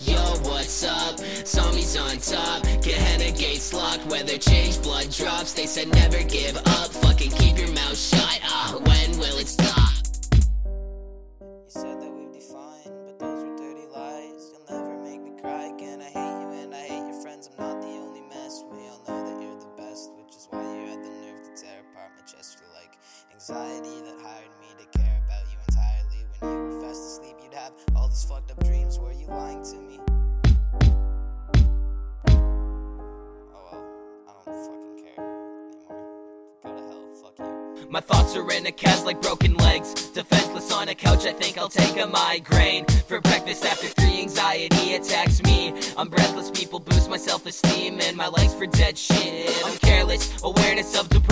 Yo, what's up? Zombies on top. Gehenna gates locked. Weather change, blood drops. They said never give up. Fucking keep your mouth shut. Ah, when will it stop? You said that we'd be fine, but those were dirty lies. You'll never make me cry again. I hate you and I hate your friends. I'm not the only mess. We all know that you're the best, which is why you had the nerve to tear apart my chest. You're like anxiety that hired me all these fucked up dreams. Were you lying to me? My thoughts are in a cast like broken legs. Defenseless on a couch, I think I'll take a migraine. For breakfast after three, anxiety attacks me. I'm breathless, people boost my self esteem, and my legs for dead shit. I'm careless, awareness of depression.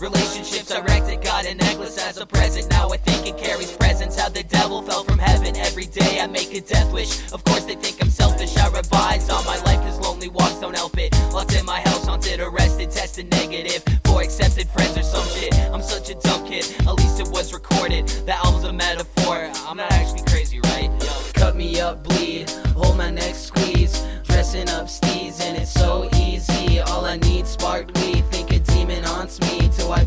Relationships I wrecked, it got a necklace as a present. Now I think it carries presents. How the devil fell from heaven every day. I make a death wish. Of course, they think I'm selfish. I revise on my life, cause lonely walks don't help it. Locked in my house, haunted, arrested, tested negative. For accepted friends or some shit. I'm such a dumb kid, at least it was recorded. The album's a metaphor. I'm not actually crazy, right? Cut me up, bleed, hold my neck, squeeze. Dressing up steez, and it's so easy. All I need, spark weed. Think a demon haunts me.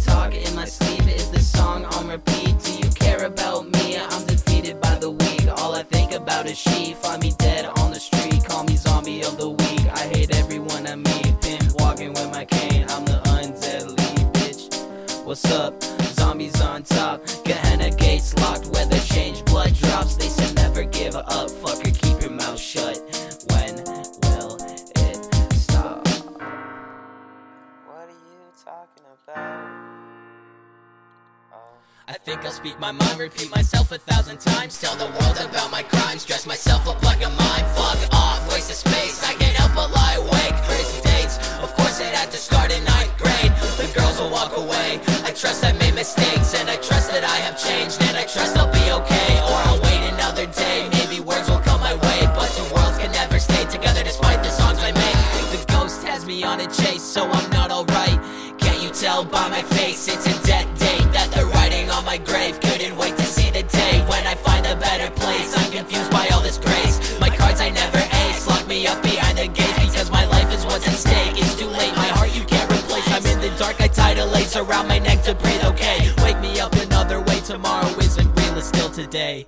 In my sleep? Is this song on repeat? Do you care about me? I'm defeated by the weak. All I think about is she. Find me dead on the street. Call me zombie of the week. I hate everyone I meet. Pimp walking with my cane. I'm the undead lead, bitch. What's up? Zombies on top. I think I'll speak my mind, repeat myself a thousand times. Tell the world about my crimes, dress myself up like a mime. Fuck off, waste of space, I can't help but lie awake. Crazy dates, of course it had to start in ninth grade. The girls will walk away. I trust I made mistakes, and I trust that I have changed, and I trust I'll be okay. Or I'll wait another day, maybe words will come my way. But two worlds can never stay together despite the songs I make. The ghost has me on a chase, so I'm not alright. Tell by my face it's a death date that they're writing on my grave? Couldn't wait to see the day when I find a better place. I'm confused by all this grace. My cards I never ace. Lock me up behind the gates because my life is what's at stake. It's too late, my heart you can't replace. I'm in the dark, I tied a lace around my neck to breathe. Okay, wake me up another way. Tomorrow isn't real, it's still today.